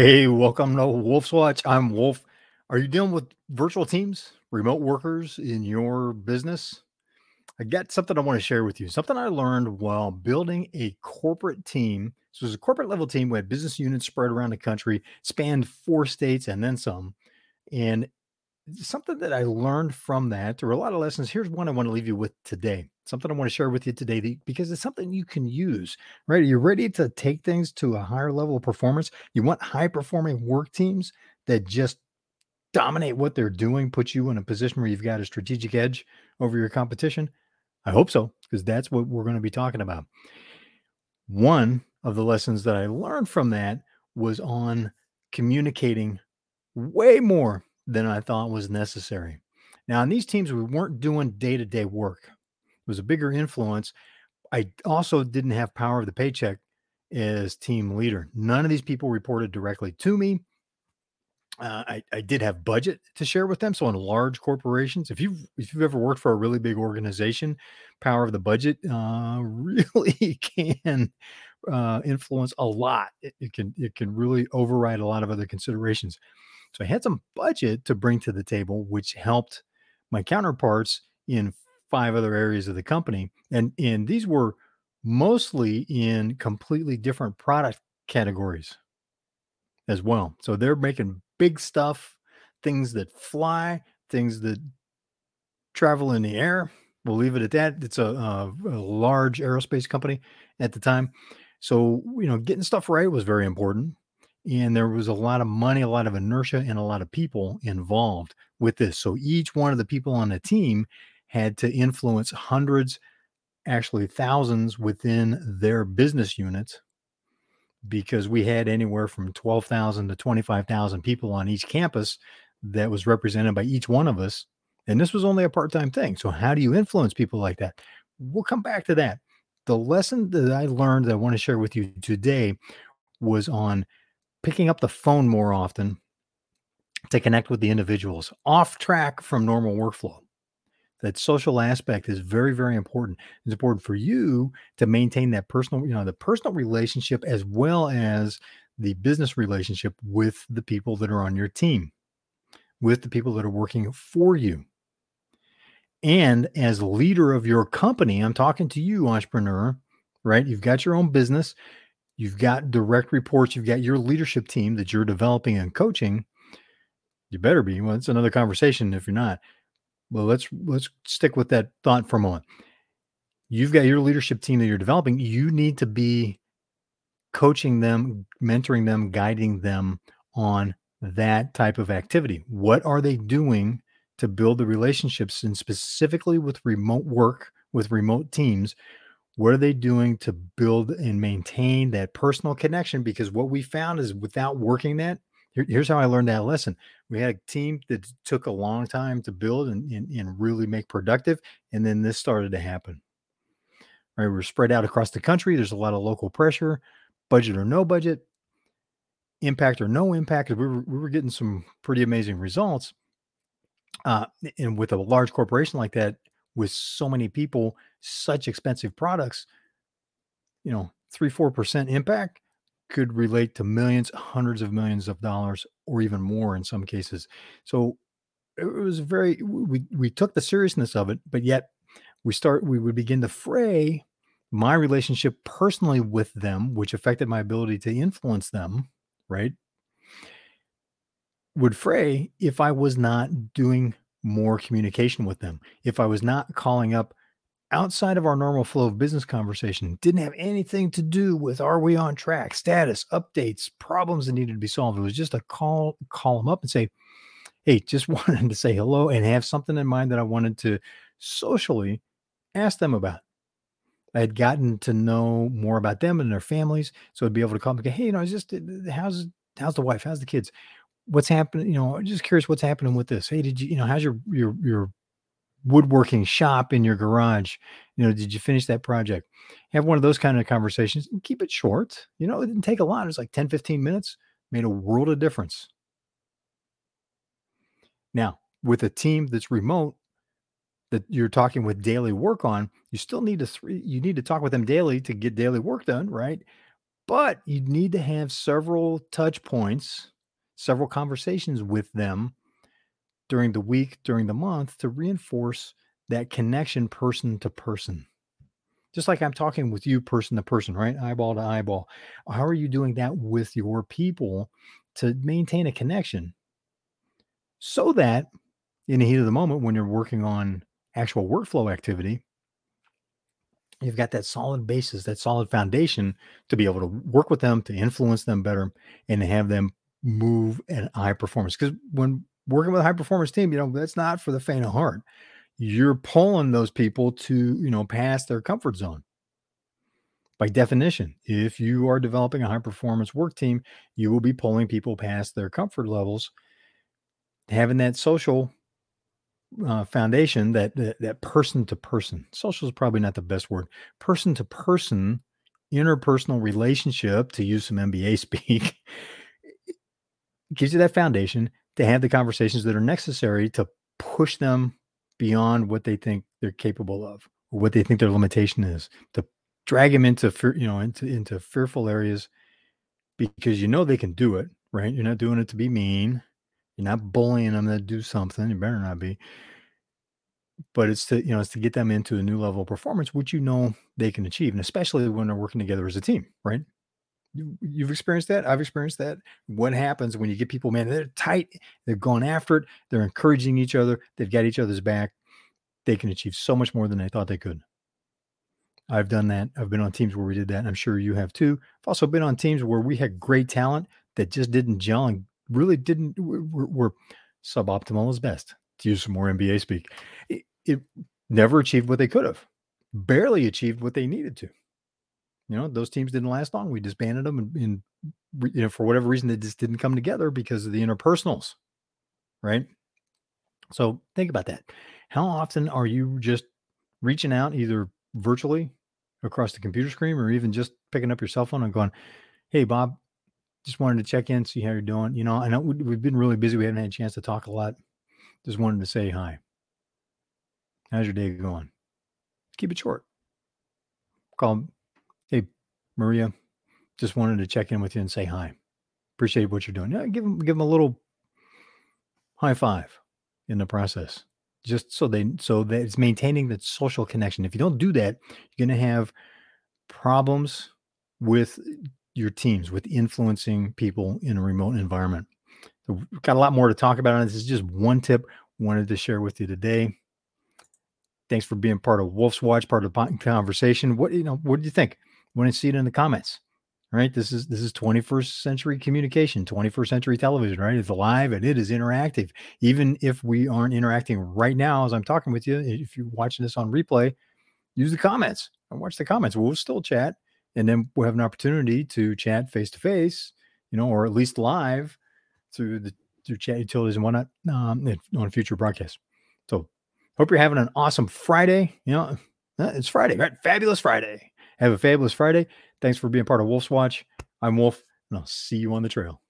Hey, welcome to Wolf's Watch. I'm Wolf. Are you dealing with virtual teams, remote workers in your business? I got something I want to share with you. Something I learned while building a corporate team. So, it was a corporate level team. We had business units spread around the country, spanned four states and then some. And something that I learned from that, there were a lot of lessons. Here's one I want to leave you with today. Something I want to share with you today that- because it's something you can use, right? Are you ready to take things to a higher level of performance? You want high performing work teams that just dominate what they're doing, put you in a position where you've got a strategic edge over your competition? I hope so, because that's what we're going to be talking about. One of the lessons that I learned from that was on communicating way more than I thought was necessary. Now, in these teams, we weren't doing day to day work, it was a bigger influence. I also didn't have power of the paycheck as team leader. None of these people reported directly to me. Uh, I, I did have budget to share with them. So in large corporations, if you've if you've ever worked for a really big organization, power of the budget uh, really can uh, influence a lot. It, it can it can really override a lot of other considerations. So I had some budget to bring to the table, which helped my counterparts in five other areas of the company, and and these were mostly in completely different product categories as well. So they're making big stuff, things that fly, things that travel in the air. We'll leave it at that. It's a, a, a large aerospace company at the time. So, you know, getting stuff right was very important. And there was a lot of money, a lot of inertia, and a lot of people involved with this. So each one of the people on the team had to influence hundreds, actually thousands within their business units because we had anywhere from 12,000 to 25,000 people on each campus that was represented by each one of us. And this was only a part time thing. So, how do you influence people like that? We'll come back to that. The lesson that I learned that I want to share with you today was on picking up the phone more often to connect with the individuals off track from normal workflow. That social aspect is very very important. It's important for you to maintain that personal you know the personal relationship as well as the business relationship with the people that are on your team with the people that are working for you. And as leader of your company i'm talking to you entrepreneur right? You've got your own business you've got direct reports you've got your leadership team that you're developing and coaching you better be well it's another conversation if you're not. Well let's let's stick with that thought for a moment. You've got your leadership team that you're developing you need to be coaching them mentoring them guiding them on that type of activity. What are they doing to build the relationships and specifically with remote work with remote teams what are they doing to build and maintain that personal connection because what we found is without working that here, here's how I learned that lesson. We had a team that took a long time to build and, and, and really make productive. And then this started to happen. Right. We're spread out across the country. There's a lot of local pressure, budget or no budget, impact or no impact. We were, we were getting some pretty amazing results. Uh, and with a large corporation like that, with so many people, such expensive products, you know, three, 4% impact could relate to millions, hundreds of millions of dollars, or even more in some cases. So it was very we we took the seriousness of it, but yet we start we would begin to fray my relationship personally with them, which affected my ability to influence them, right? Would fray if I was not doing more communication with them, if I was not calling up outside of our normal flow of business conversation didn't have anything to do with are we on track? Status updates problems that needed to be solved. It was just a call call them up and say hey just wanted to say hello and have something in mind that i wanted to socially ask them about. I had gotten to know more about them and their families so i'd be able to call them and go hey you know just uh, how's how's the wife? How's the kids? What's happening you know I'm just curious what's happening with this. Hey did you you know how's your your your woodworking shop in your garage. You know, did you finish that project? Have one of those kind of conversations and keep it short. You know, it didn't take a lot. It was like 10, 15 minutes, made a world of difference. Now, with a team that's remote that you're talking with daily work on, you still need to you need to talk with them daily to get daily work done, right? but you need to have several touch points, several conversations with them during the week, during the month to reinforce that connection person to person. Just like I'm talking with you person to person, right? Eyeball to eyeball. How are you doing that with your people to maintain a connection so that in the heat of the moment, when you're working on actual workflow activity, you've got that solid basis, that solid foundation to be able to work with them, to influence them better, and to have them move at high performance. Because when working with a high performance team, you know, that's not for the faint of heart. You're pulling those people to, you know, past their comfort zone. By definition, if you are developing a high performance work team, you will be pulling people past their comfort levels. Having that social uh, foundation, that, that that person to person, social is probably not the best word. Person to person, interpersonal relationship, to use some MBA speak, gives you that foundation to have the conversations that are necessary to push them beyond what they think they're capable of or what they think their limitation is to drag them into you know into into fearful areas because you know they can do it right? You're not doing it to be mean. You're not bullying them to do something. You better not be. But it's to you know it's to get them into a new level of performance which you know they can achieve and especially when they're working together as a team right you, have experienced that. I've experienced that. What happens when you get people, man, they're tight, they're going after it, they're encouraging each other, they've got each other's back. They can achieve so much more than they thought they could. I've done that. I've been on teams where we did that. I'm sure you have too. I've also been on teams where we had great talent that just didn't gel and really didn't were, were suboptimal as best to use some more MBA speak. It, it never achieved what they could have, barely achieved what they needed to you know, those teams didn't last long. We disbanded them and, and you know, for whatever reason, they just didn't come together because of the interpersonals, right? So think about that. How often are you just reaching out either virtually across the computer screen or even just picking up your cell phone and going, Hey, Bob, just wanted to check in, see how you're doing. You know, I know we've been really busy. We haven't had a chance to talk a lot. Just wanted to say hi. How's your day going? Keep it short. Call Hey, Maria, just wanted to check in with you and say hi. Appreciate what you're doing. Yeah, give them give them a little high five in the process, just so they so that it's maintaining that social connection. If you don't do that, you're going to have problems with your teams, with influencing people in a remote environment. So got a lot more to talk about. This is just one tip wanted to share with you today. Thanks for being part of Wolf's Watch, part of the conversation. What you know, what do you think? Want to see it in the comments. Right. This is this is 21st century communication, 21st century television, right? It's live and it is interactive. Even if we aren't interacting right now as I'm talking with you, if you're watching this on replay, use the comments and watch the comments. We'll still chat and then we'll have an opportunity to chat face to face, you know, or at least live through the through chat utilities and whatnot um, on future broadcasts. So hope you're having an awesome Friday. You know, uh, it's Friday, right? Fabulous Friday. Have a fabulous Friday. Thanks for being part of Wolf's Watch. I'm Wolf, and I'll see you on the trail.